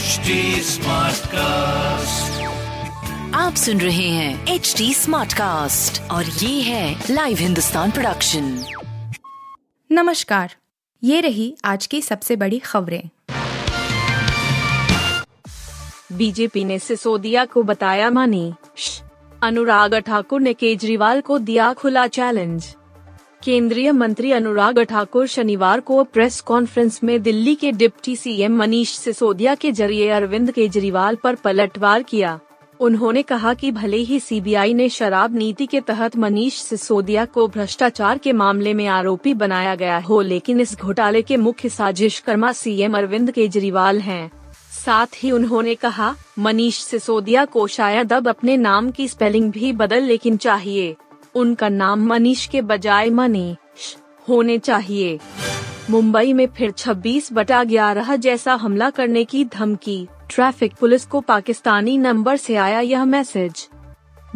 HD cast आप सुन रहे हैं एच डी स्मार्ट कास्ट और ये है लाइव हिंदुस्तान प्रोडक्शन नमस्कार। ये रही आज की सबसे बड़ी खबरें। बीजेपी ने सिसोदिया को बताया मानी। अनुराग ठाकुर ने केजरीवाल को दिया खुला चैलेंज केंद्रीय मंत्री अनुराग ठाकुर शनिवार को प्रेस कॉन्फ्रेंस में दिल्ली के डिप्टी सीएम मनीष सिसोदिया के ज़रिए अरविंद केजरीवाल पर पलटवार किया उन्होंने कहा कि भले ही सीबीआई ने शराब नीति के तहत मनीष सिसोदिया को भ्रष्टाचार के मामले में आरोपी बनाया गया हो, लेकिन इस घोटाले के मुख्य साजिशकर्मा सीएम अरविंद केजरीवाल हैं। साथ ही उन्होंने कहा, मनीष सिसोदिया को शायद अब अपने नाम की स्पेलिंग भी बदल लेकिन चाहिए उनका नाम मनीष के बजाय मनीष होने चाहिए। मुंबई में फिर 26 बटा ग्यारह जैसा हमला करने की धमकी। ट्रैफ़िक पुलिस को पाकिस्तानी नंबर से आया यह मैसेज।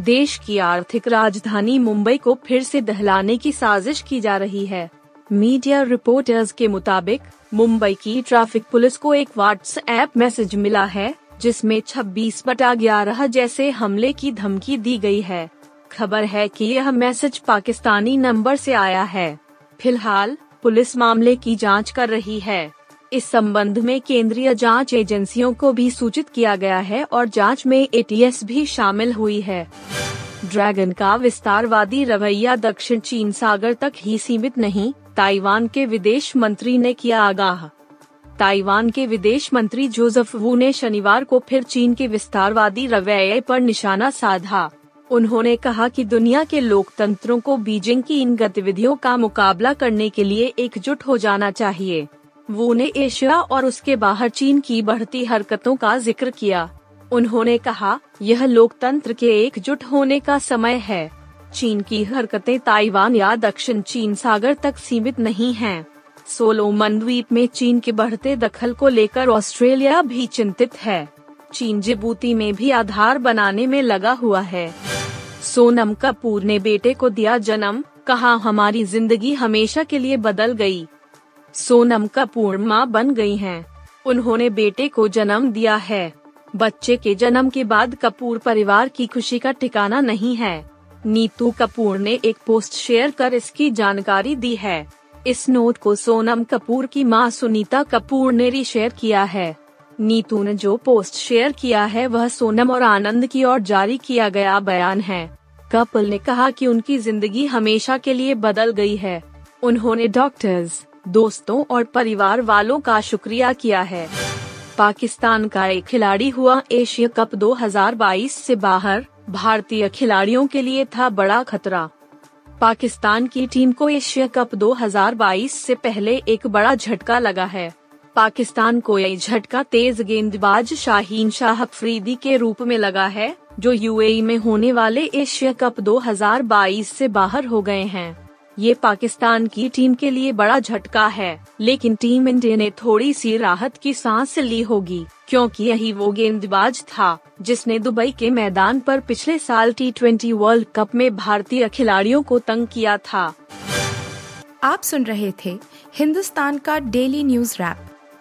देश की आर्थिक राजधानी मुंबई को फिर से दहलाने की साजिश की जा रही है। मीडिया रिपोर्टर्स के मुताबिक, मुंबई की ट्रैफ़िक पुलिस को एक व्हाट्सएप मैसेज मिला है, जिसमें 26 बटा ग्यारह जैसे हमले की धमकी दी गई है। खबर है कि यह मैसेज पाकिस्तानी नंबर से आया है। फ़िलहाल, पुलिस मामले की जाँच कर रही है। इस संबंध में केंद्रीय जाँच एजेंसियों को भी सूचित किया गया है और जाँच में एटीएस भी शामिल हुई है। ड्रैगन का विस्तारवादी रवैया दक्षिण चीन सागर तक ही सीमित नहीं, ताइवान के विदेश मंत्री ने किया आगाह। ताइवान के विदेश मंत्री जोसेफ वू ने शनिवार को फिर चीन के विस्तारवादी रवैये पर निशाना साधा। उन्होंने कहा कि दुनिया के लोकतंत्रों को बीजिंग की इन गतिविधियों का मुकाबला करने के लिए एकजुट हो जाना चाहिए। वो ने एशिया और उसके बाहर चीन की बढ़ती हरकतों का ज़िक्र किया। उन्होंने कहा, यह लोकतंत्र के एकजुट होने का समय है। चीन की हरकतें ताइवान या दक्षिण चीन सागर तक सीमित नहीं हैं। सोलोमन द्वीप में चीन के बढ़ते दखल को लेकर ऑस्ट्रेलिया भी चिंतित है। चीन जिबूती में भी आधार बनाने में लगा हुआ है। सोनम कपूर ने बेटे को दिया जन्म, कहा, हमारी ज़िंदगी हमेशा के लिए बदल गई। सोनम कपूर माँ बन गई हैं। उन्होंने बेटे को जन्म दिया है बच्चे के जन्म के बाद कपूर परिवार की खुशी का ठिकाना नहीं है नीतू कपूर ने एक पोस्ट शेयर कर इसकी जानकारी दी है इस नोट को सोनम कपूर की माँ सुनीता कपूर ने रीशेयर किया है नीतू ने जो पोस्ट शेयर किया है, वह सोनम और आनंद की ओर जारी किया गया बयान है। कपल ने कहा कि उनकी ज़िंदगी हमेशा के लिए बदल गई है। उन्होंने डॉक्टर्स, दोस्तों और परिवार वालों का शुक्रिया किया है। पाकिस्तान का एक खिलाड़ी हुआ एशिया कप 2022 से बाहर, भारतीय खिलाड़ियों के लिए था बड़ा खतरा। पाकिस्तान की टीम को एशिया कप 2022 से पहले एक बड़ा झटका लगा है। पाकिस्तान को यह झटका तेज गेंदबाज शाहीन शाह अफरीदी के रूप में लगा है, जो यूएई में होने वाले एशिया कप 2022 से बाहर हो गए हैं। ये पाकिस्तान की टीम के लिए बड़ा झटका है, लेकिन टीम इंडिया ने थोड़ी सी राहत की सांस ली होगी, क्योंकि यही वो गेंदबाज था, जिसने दुबई के मैदान पर पिछले साल टी ट्वेंटी वर्ल्ड कप में भारतीय खिलाड़ियों को तंग किया था। आप सुन रहे थे हिंदुस्तान का डेली न्यूज़ रैप।